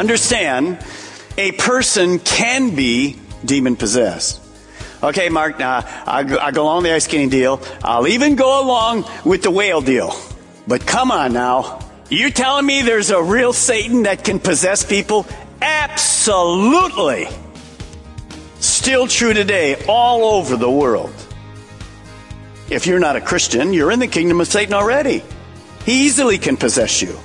Understand, a person can be demon possessed. Okay, Mark, now I, go- I go along the ice skating deal. I'll even go along with the whale deal. But come on now. You're telling me there's a real Satan that can possess people? Absolutely. Still true today, all over the world. If you're not a Christian, you're in the kingdom of Satan already. He easily can possess you.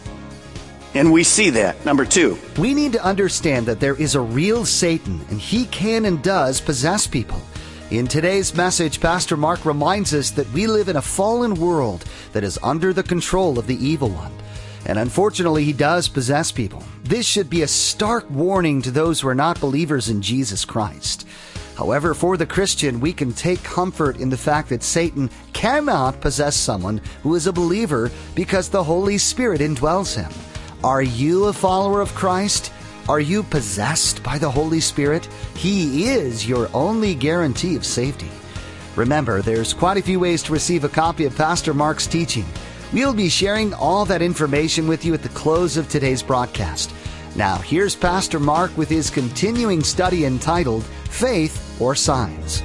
And we see that. Number two, We need to understand that there is a real Satan, and he can and does possess people. In today's message, Pastor Mark reminds us that we live in a fallen world that is under the control of the evil one. And unfortunately, he does possess people. This should be a stark warning to those who are not believers in Jesus Christ. However, for the Christian, we can take comfort in the fact that Satan cannot possess someone who is a believer because the Holy Spirit indwells him. Are you a follower of Christ? Are you possessed by the Holy Spirit? He is your only guarantee of safety. Remember, there's quite a few ways to receive a copy of Pastor Mark's teaching. We'll be sharing all that information with you at the close of today's broadcast. Now, here's Pastor Mark with his continuing study entitled Faith or Signs.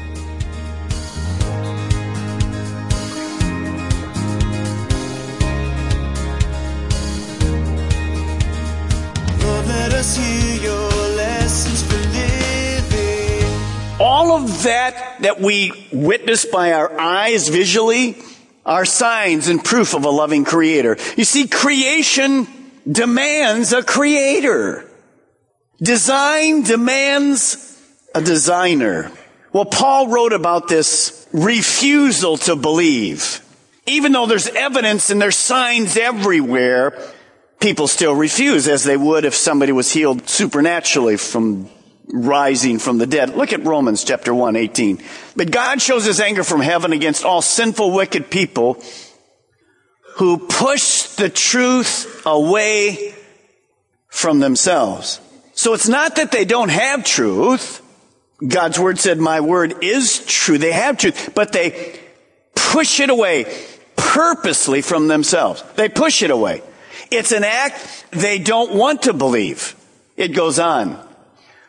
That that we witness by our eyes visually are signs and proof of a loving creator. You see, creation demands a creator. Design demands a designer. Well, Paul wrote about this refusal to believe. Even though there's evidence and there's signs everywhere, people still refuse as they would if somebody was healed supernaturally from rising from the dead. Look at Romans chapter 1, 18. But God shows his anger from heaven against all sinful, wicked people who push the truth away from themselves. So it's not that they don't have truth. God's word said, my word is true. They have truth, but they push it away purposely from themselves. They push it away. It's an act they don't want to believe. It goes on.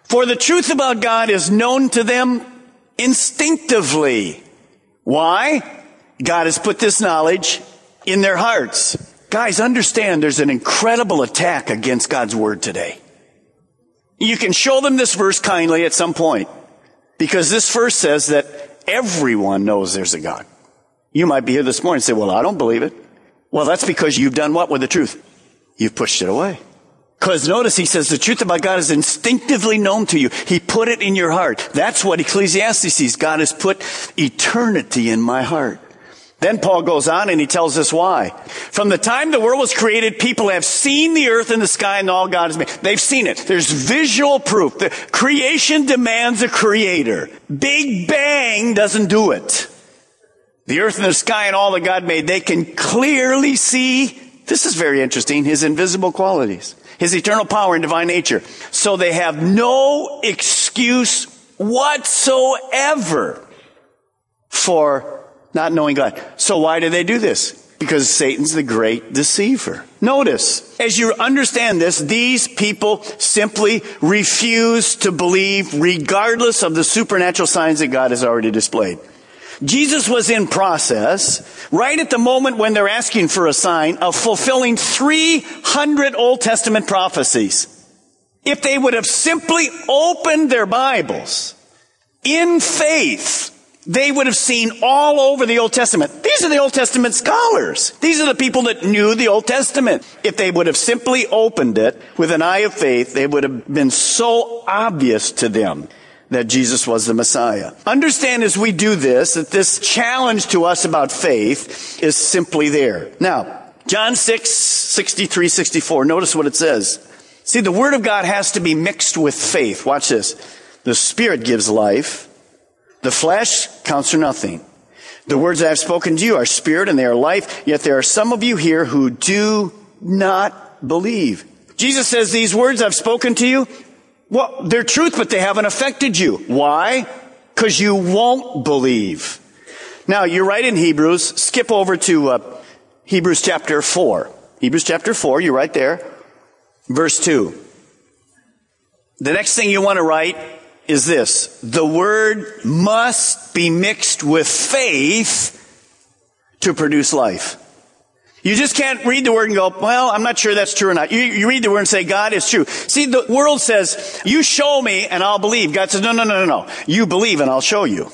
For the truth about God is known to them instinctively. Why? God has put this knowledge in their hearts. Guys, understand there's an incredible attack against God's word today. You can show them this verse kindly at some point because this verse says that everyone knows there's a God. You might be here this morning and say, well, I don't believe it. Well, that's because you've done what with the truth? You've pushed it away. Because notice he says the truth about God is instinctively known to you. He put it in your heart. That's what Ecclesiastes sees. God has put eternity in my heart. Then Paul goes on and he tells us why. From the time the world was created, people have seen the earth and the sky and all God has made. They've seen it. There's visual proof. The creation demands a creator. Big Bang doesn't do it. The earth and the sky and all that God made, they can clearly see, this is very interesting, his invisible qualities, his eternal power and divine nature. So they have no excuse whatsoever for not knowing God. So why do they do this? Because Satan's the great deceiver. Notice, as you understand this, these people simply refuse to believe regardless of the supernatural signs that God has already displayed. Jesus was in process right at the moment when they're asking for a sign of fulfilling 300 Old Testament prophecies. If they would have simply opened their Bibles in faith they would have seen all over the Old Testament. These are the Old Testament scholars. These are the people that knew the Old Testament. If they would have simply opened it with an eye of faith, they would have been so obvious to them that Jesus was the Messiah. Understand as we do this that this challenge to us about faith is simply there. Now, John 6, 63, 64. Notice what it says. See, the Word of God has to be mixed with faith. Watch this. The Spirit gives life. The flesh counts for nothing. The words I have spoken to you are spirit and they are life, yet there are some of you here who do not believe. Jesus says, these words I've spoken to you, well, they're truth, but they haven't affected you. Why? Because you won't believe. Now, you're right in Hebrews. Skip over to uh, Hebrews chapter 4. Hebrews chapter 4, you're right there. Verse 2. The next thing you want to write is this. The word must be mixed with faith to produce life. You just can't read the word and go, well, I'm not sure that's true or not. You, you, read the word and say, God is true. See, the world says, you show me and I'll believe. God says, no, no, no, no, no. You believe and I'll show you.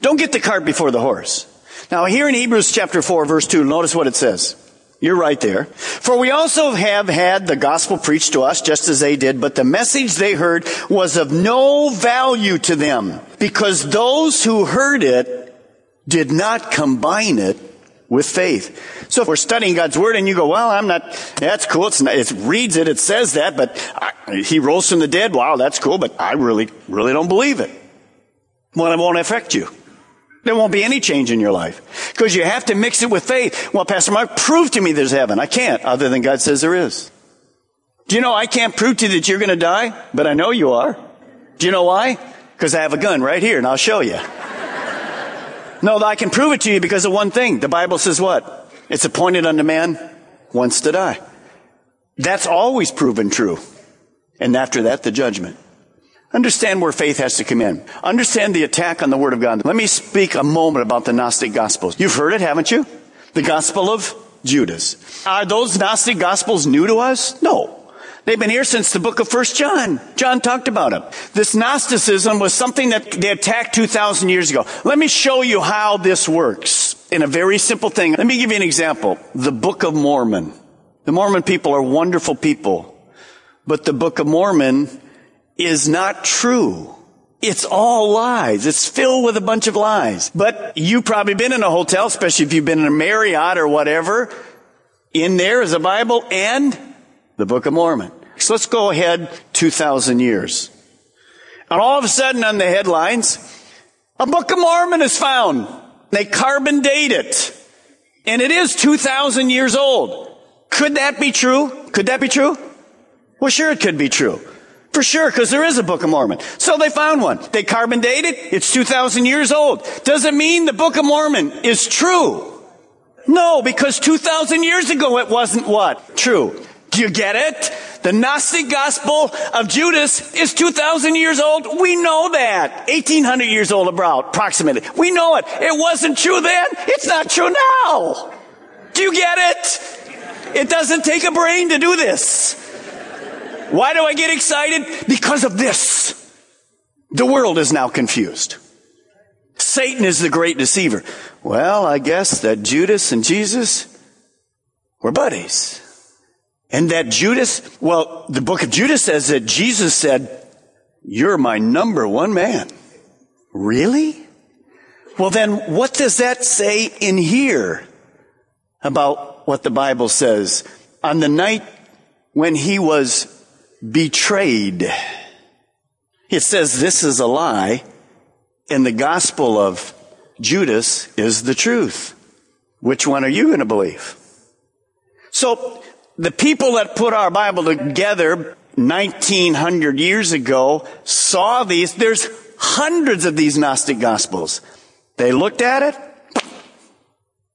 Don't get the cart before the horse. Now here in Hebrews chapter 4 verse 2, notice what it says. You're right there. For we also have had the gospel preached to us just as they did, but the message they heard was of no value to them because those who heard it did not combine it with faith. So if we're studying God's word and you go, well, I'm not, that's cool. It's not, it reads it. It says that, but I, he rose from the dead. Wow, that's cool, but I really, really don't believe it. Well, it won't affect you. There won't be any change in your life. Because you have to mix it with faith. Well, Pastor Mark, prove to me there's heaven. I can't, other than God says there is. Do you know I can't prove to you that you're going to die? But I know you are. Do you know why? Because I have a gun right here and I'll show you. No, I can prove it to you because of one thing. The Bible says what? It's appointed unto man once to die. That's always proven true. And after that, the judgment. Understand where faith has to come in. Understand the attack on the Word of God. Let me speak a moment about the Gnostic Gospels. You've heard it, haven't you? The Gospel of Judas. Are those Gnostic Gospels new to us? No. They've been here since the book of First John. John talked about them. This Gnosticism was something that they attacked 2,000 years ago. Let me show you how this works in a very simple thing. Let me give you an example. The Book of Mormon. The Mormon people are wonderful people. But the Book of Mormon is not true. It's all lies. It's filled with a bunch of lies. But you've probably been in a hotel, especially if you've been in a Marriott or whatever. In there is a Bible and the Book of Mormon. So let's go ahead 2,000 years. And all of a sudden on the headlines, a Book of Mormon is found. They carbon date it. And it is 2,000 years old. Could that be true? Could that be true? Well, sure it could be true. For sure, because there is a Book of Mormon. So they found one. They carbon date it. It's 2,000 years old. Does it mean the Book of Mormon is true? No, because 2,000 years ago it wasn't what? True. Do you get it? The Gnostic Gospel of Judas is 2,000 years old. We know that. 1,800 years old about, approximately. We know it. It wasn't true then. It's not true now. Do you get it? It doesn't take a brain to do this. Why do I get excited? Because of this. The world is now confused. Satan is the great deceiver. Well, I guess that Judas and Jesus were buddies. And that Judas, well, the book of Judas says that Jesus said, you're my number one man. Really? Well, then what does that say in here about what the Bible says? On the night when he was betrayed. It says this is a lie, and the gospel of Judas is the truth. Which one are you going to believe? So, the people that put our Bible together 1900 years ago saw these. There's hundreds of these Gnostic Gospels. They looked at it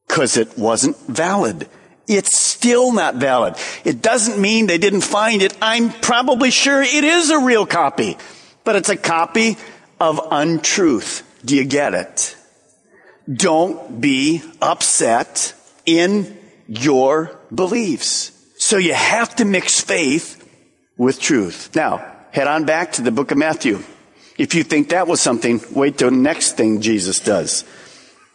because it wasn't valid. It's still not valid. It doesn't mean they didn't find it. I'm probably sure it is a real copy, but it's a copy of untruth. Do you get it? Don't be upset in your beliefs. So you have to mix faith with truth. Now, head on back to the book of Matthew. If you think that was something, wait till the next thing Jesus does.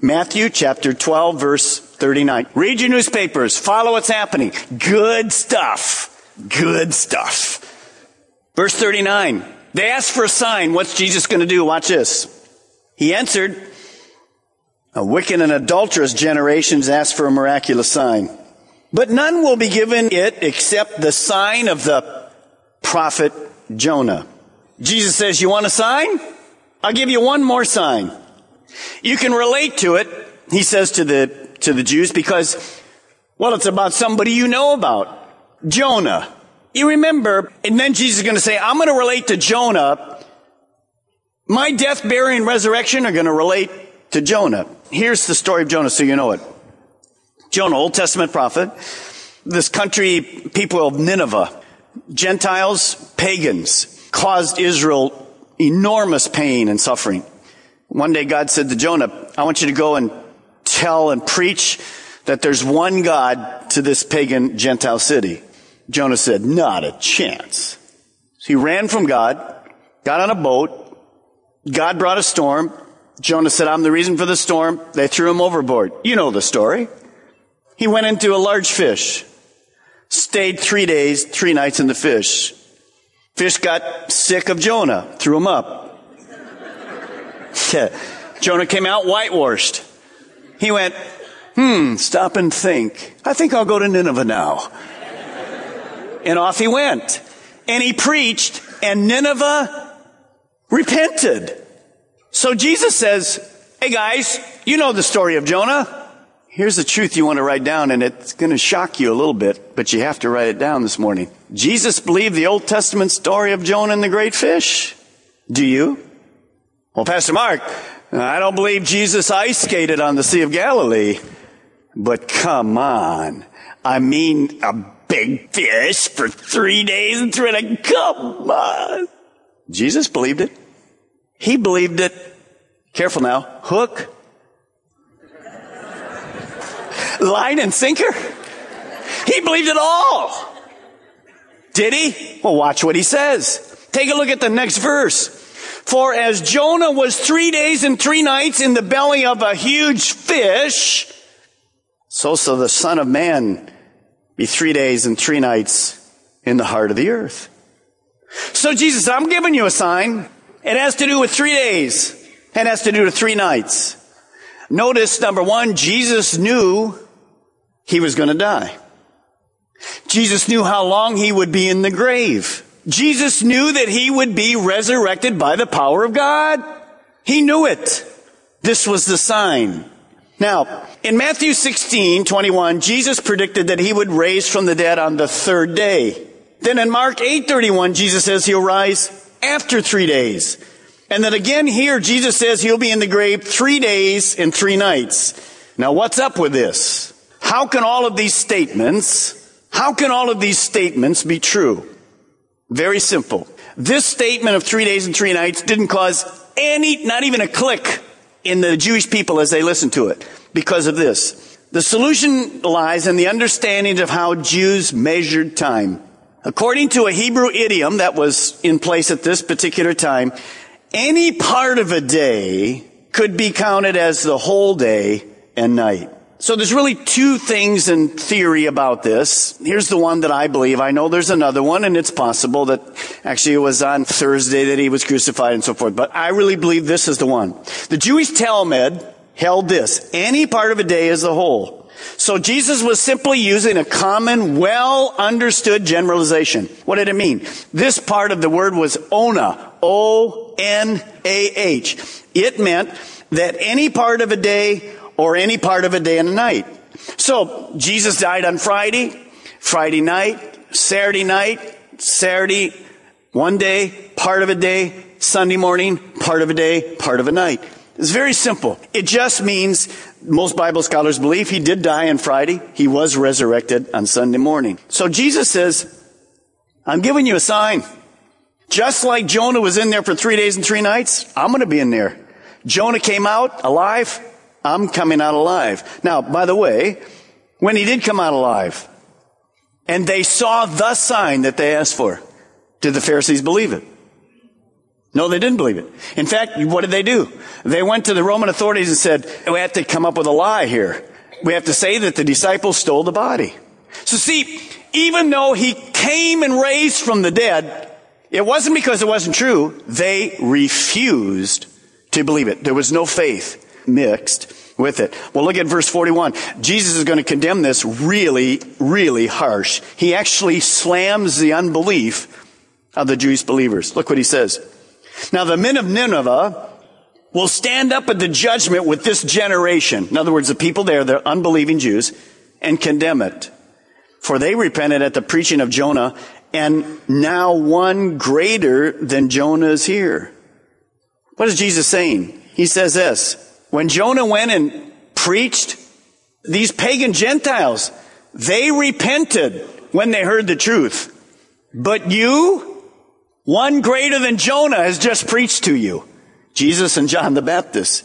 Matthew chapter 12 verse 39. Read your newspapers. Follow what's happening. Good stuff. Good stuff. Verse 39. They asked for a sign. What's Jesus going to do? Watch this. He answered, a wicked and adulterous generations ask for a miraculous sign. But none will be given it except the sign of the prophet Jonah. Jesus says, you want a sign? I'll give you one more sign. You can relate to it, he says to the, to the Jews, because, well, it's about somebody you know about. Jonah. You remember, and then Jesus is going to say, I'm going to relate to Jonah. My death, burial, and resurrection are going to relate to Jonah. Here's the story of Jonah so you know it. Jonah, Old Testament prophet, this country, people of Nineveh, Gentiles, pagans, caused Israel enormous pain and suffering. One day God said to Jonah, I want you to go and tell and preach that there's one God to this pagan Gentile city. Jonah said, not a chance. So he ran from God, got on a boat. God brought a storm. Jonah said, I'm the reason for the storm. They threw him overboard. You know the story. He went into a large fish, stayed three days, three nights in the fish. Fish got sick of Jonah, threw him up. Jonah came out whitewashed. He went, hmm, stop and think. I think I'll go to Nineveh now. And off he went. And he preached, and Nineveh repented. So Jesus says, hey guys, you know the story of Jonah. Here's the truth you want to write down, and it's going to shock you a little bit, but you have to write it down this morning. Jesus believed the Old Testament story of Jonah and the great fish. Do you? Well, Pastor Mark, I don't believe Jesus ice skated on the Sea of Galilee. But come on. I mean, a big fish for three days and three nights. Come on. Jesus believed it. He believed it. Careful now. Hook, line and sinker? He believed it all. Did he? Well, watch what he says. Take a look at the next verse. For as Jonah was three days and three nights in the belly of a huge fish, so shall the Son of Man be three days and three nights in the heart of the earth. So Jesus, I'm giving you a sign. It has to do with three days. It has to do with three nights. Notice number one, Jesus knew he was going to die. Jesus knew how long he would be in the grave. Jesus knew that he would be resurrected by the power of God. He knew it. This was the sign. Now, in Matthew 16, 21, Jesus predicted that he would raise from the dead on the third day. Then in Mark 8, 31, Jesus says he'll rise after three days. And then again here, Jesus says he'll be in the grave three days and three nights. Now what's up with this? How can all of these statements, how can all of these statements be true? Very simple. This statement of three days and three nights didn't cause any, not even a click in the Jewish people as they listened to it because of this. The solution lies in the understanding of how Jews measured time. According to a Hebrew idiom that was in place at this particular time, any part of a day could be counted as the whole day and night. So there's really two things in theory about this. Here's the one that I believe. I know there's another one and it's possible that actually it was on Thursday that he was crucified and so forth. But I really believe this is the one. The Jewish Talmud held this. Any part of a day as a whole. So Jesus was simply using a common, well understood generalization. What did it mean? This part of the word was ona. O-N-A-H. It meant that any part of a day or any part of a day and a night. So, Jesus died on Friday, Friday night, Saturday night, Saturday, one day, part of a day, Sunday morning, part of a day, part of a night. It's very simple. It just means most Bible scholars believe he did die on Friday. He was resurrected on Sunday morning. So Jesus says, I'm giving you a sign. Just like Jonah was in there for three days and three nights, I'm going to be in there. Jonah came out alive. I'm coming out alive. Now, by the way, when he did come out alive, and they saw the sign that they asked for, did the Pharisees believe it? No, they didn't believe it. In fact, what did they do? They went to the Roman authorities and said, we have to come up with a lie here. We have to say that the disciples stole the body. So see, even though he came and raised from the dead, it wasn't because it wasn't true. They refused to believe it. There was no faith mixed with it. Well, look at verse 41. Jesus is going to condemn this really, really harsh. He actually slams the unbelief of the Jewish believers. Look what he says. Now the men of Nineveh will stand up at the judgment with this generation. In other words, the people there, the unbelieving Jews, and condemn it. For they repented at the preaching of Jonah, and now one greater than Jonah is here. What is Jesus saying? He says this. When Jonah went and preached, these pagan Gentiles, they repented when they heard the truth. But you, one greater than Jonah has just preached to you. Jesus and John the Baptist.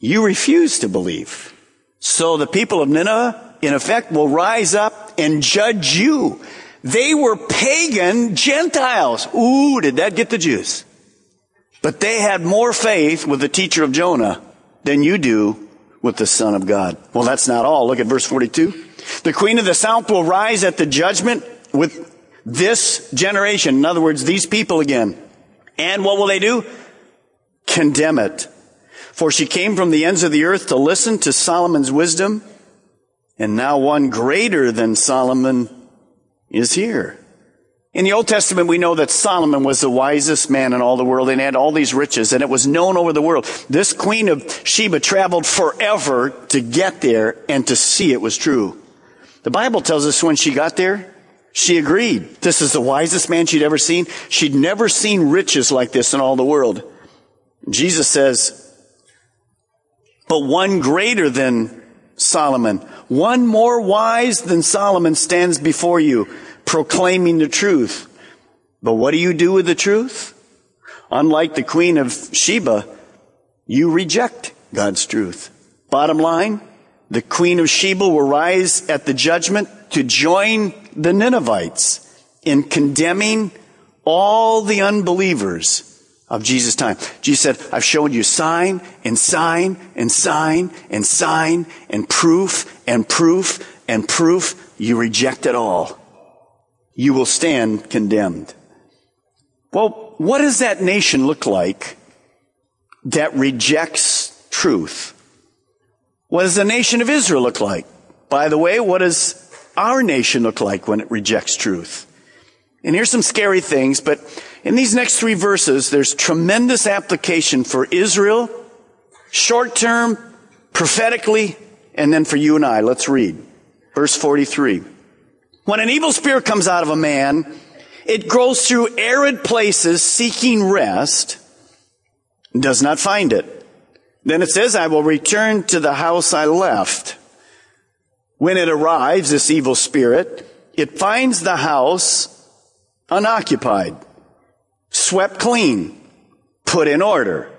You refuse to believe. So the people of Nineveh, in effect, will rise up and judge you. They were pagan Gentiles. Ooh, did that get the Jews? But they had more faith with the teacher of Jonah than you do with the Son of God. Well, that's not all. Look at verse 42. The queen of the south will rise at the judgment with this generation. In other words, these people again. And what will they do? Condemn it. For she came from the ends of the earth to listen to Solomon's wisdom. And now one greater than Solomon is here. In the Old Testament, we know that Solomon was the wisest man in all the world and had all these riches, and it was known over the world. This queen of Sheba traveled forever to get there and to see it was true. The Bible tells us when she got there, she agreed. This is the wisest man she'd ever seen. She'd never seen riches like this in all the world. Jesus says, but one greater than Solomon, one more wise than Solomon stands before you proclaiming the truth. But what do you do with the truth? Unlike the queen of Sheba, you reject God's truth. Bottom line, the queen of Sheba will rise at the judgment to join the Ninevites in condemning all the unbelievers of Jesus' time. Jesus said, I've shown you sign and sign and sign and sign and proof and proof and proof. You reject it all you will stand condemned. Well, what does that nation look like that rejects truth? What does the nation of Israel look like? By the way, what does our nation look like when it rejects truth? And here's some scary things, but in these next three verses, there's tremendous application for Israel, short term, prophetically, and then for you and I. Let's read. Verse 43. When an evil spirit comes out of a man, it goes through arid places seeking rest, does not find it. Then it says, I will return to the house I left. When it arrives, this evil spirit, it finds the house unoccupied, swept clean, put in order.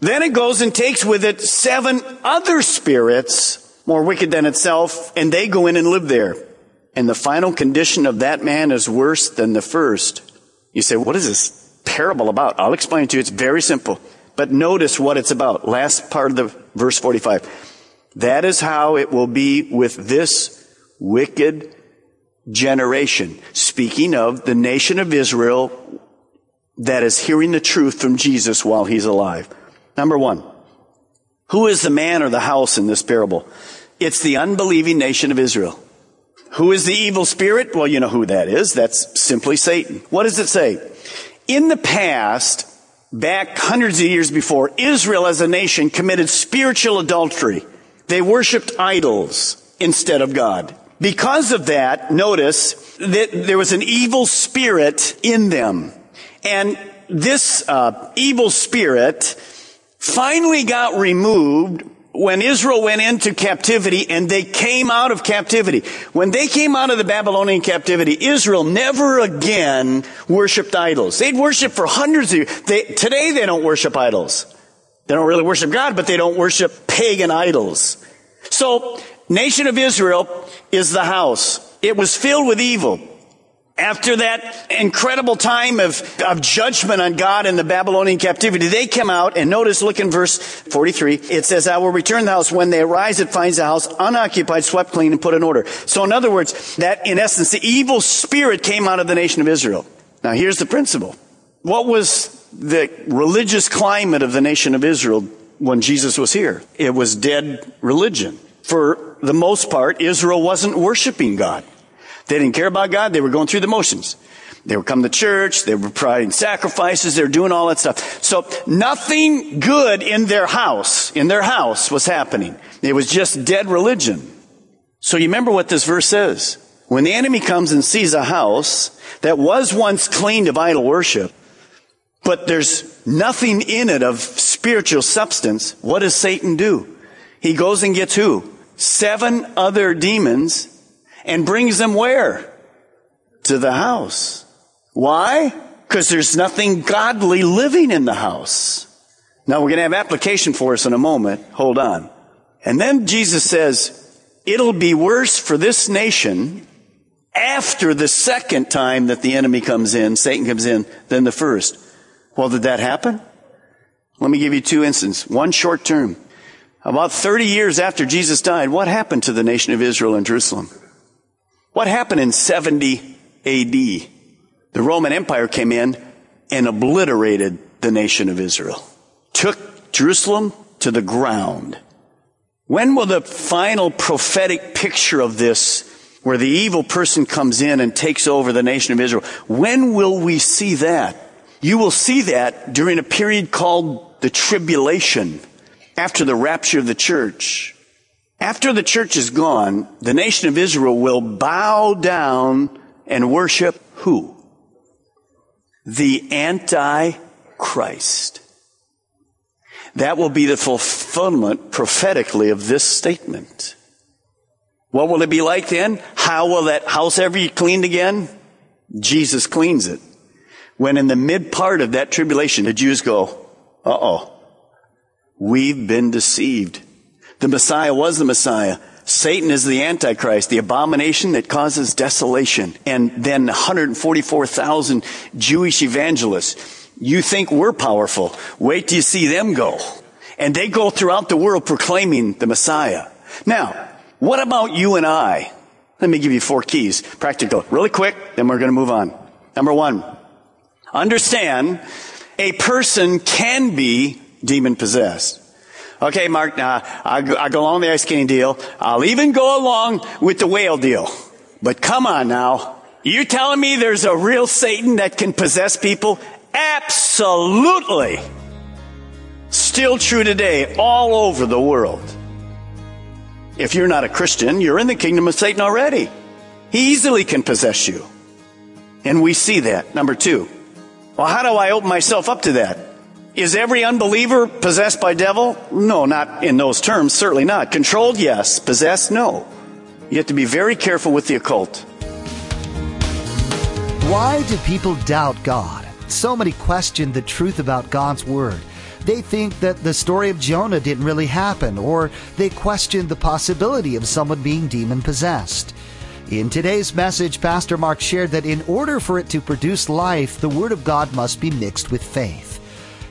Then it goes and takes with it seven other spirits more wicked than itself, and they go in and live there and the final condition of that man is worse than the first. You say, what is this parable about? I'll explain it to you. It's very simple. But notice what it's about. Last part of the verse 45. That is how it will be with this wicked generation. Speaking of the nation of Israel that is hearing the truth from Jesus while he's alive. Number one. Who is the man or the house in this parable? It's the unbelieving nation of Israel. Who is the evil spirit? Well, you know who that is. That's simply Satan. What does it say? In the past, back hundreds of years before, Israel as a nation committed spiritual adultery. They worshiped idols instead of God. Because of that, notice that there was an evil spirit in them. And this uh, evil spirit finally got removed when Israel went into captivity and they came out of captivity, when they came out of the Babylonian captivity, Israel never again worshiped idols. They'd worship for hundreds of years. They, today they don't worship idols. They don't really worship God, but they don't worship pagan idols. So, nation of Israel is the house. It was filled with evil. After that incredible time of, of judgment on God in the Babylonian captivity, they come out and notice, look in verse 43, it says, I will return the house. When they arise, it finds the house unoccupied, swept clean, and put in order. So in other words, that in essence, the evil spirit came out of the nation of Israel. Now here's the principle. What was the religious climate of the nation of Israel when Jesus was here? It was dead religion. For the most part, Israel wasn't worshiping God. They didn't care about God. They were going through the motions. They were coming to church. They were providing sacrifices. They were doing all that stuff. So nothing good in their house, in their house was happening. It was just dead religion. So you remember what this verse says. When the enemy comes and sees a house that was once cleaned of idol worship, but there's nothing in it of spiritual substance, what does Satan do? He goes and gets who? Seven other demons and brings them where? To the house. Why? Because there's nothing godly living in the house. Now we're going to have application for us in a moment. Hold on. And then Jesus says, it'll be worse for this nation after the second time that the enemy comes in, Satan comes in, than the first. Well, did that happen? Let me give you two instances. One short term. About 30 years after Jesus died, what happened to the nation of Israel and Jerusalem? What happened in 70 AD? The Roman Empire came in and obliterated the nation of Israel. Took Jerusalem to the ground. When will the final prophetic picture of this, where the evil person comes in and takes over the nation of Israel, when will we see that? You will see that during a period called the tribulation, after the rapture of the church. After the church is gone, the nation of Israel will bow down and worship who? The Antichrist. That will be the fulfillment prophetically of this statement. What will it be like then? How will that house ever be cleaned again? Jesus cleans it. When in the mid part of that tribulation, the Jews go, uh oh, we've been deceived. The Messiah was the Messiah. Satan is the Antichrist, the abomination that causes desolation. And then 144,000 Jewish evangelists. You think we're powerful. Wait till you see them go. And they go throughout the world proclaiming the Messiah. Now, what about you and I? Let me give you four keys. Practical. Really quick, then we're going to move on. Number one, understand a person can be demon possessed. Okay, Mark, uh, I, I go along the ice skating deal. I'll even go along with the whale deal. But come on now. You telling me there's a real Satan that can possess people? Absolutely. Still true today, all over the world. If you're not a Christian, you're in the kingdom of Satan already. He easily can possess you. And we see that. Number two. Well, how do I open myself up to that? Is every unbeliever possessed by devil? No, not in those terms, certainly not. Controlled, yes. Possessed, no. You have to be very careful with the occult. Why do people doubt God? So many question the truth about God's Word. They think that the story of Jonah didn't really happen, or they question the possibility of someone being demon possessed. In today's message, Pastor Mark shared that in order for it to produce life, the Word of God must be mixed with faith.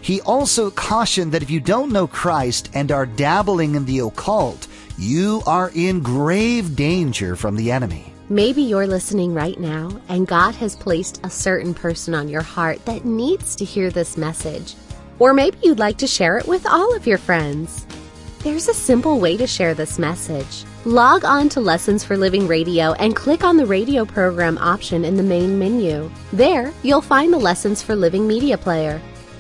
He also cautioned that if you don't know Christ and are dabbling in the occult, you are in grave danger from the enemy. Maybe you're listening right now and God has placed a certain person on your heart that needs to hear this message. Or maybe you'd like to share it with all of your friends. There's a simple way to share this message. Log on to Lessons for Living Radio and click on the radio program option in the main menu. There, you'll find the Lessons for Living media player.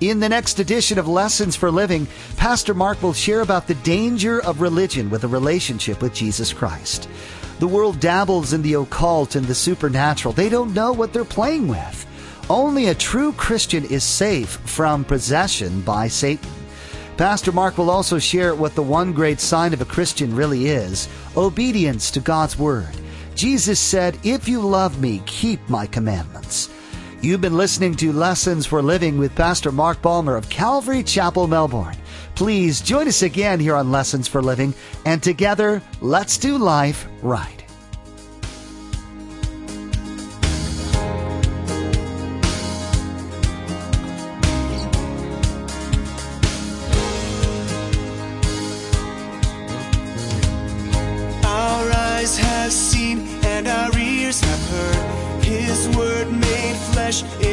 In the next edition of Lessons for Living, Pastor Mark will share about the danger of religion with a relationship with Jesus Christ. The world dabbles in the occult and the supernatural. They don't know what they're playing with. Only a true Christian is safe from possession by Satan. Pastor Mark will also share what the one great sign of a Christian really is obedience to God's Word. Jesus said, If you love me, keep my commandments. You've been listening to Lessons for Living with Pastor Mark Balmer of Calvary Chapel, Melbourne. Please join us again here on Lessons for Living, and together, let's do life right. Christ. In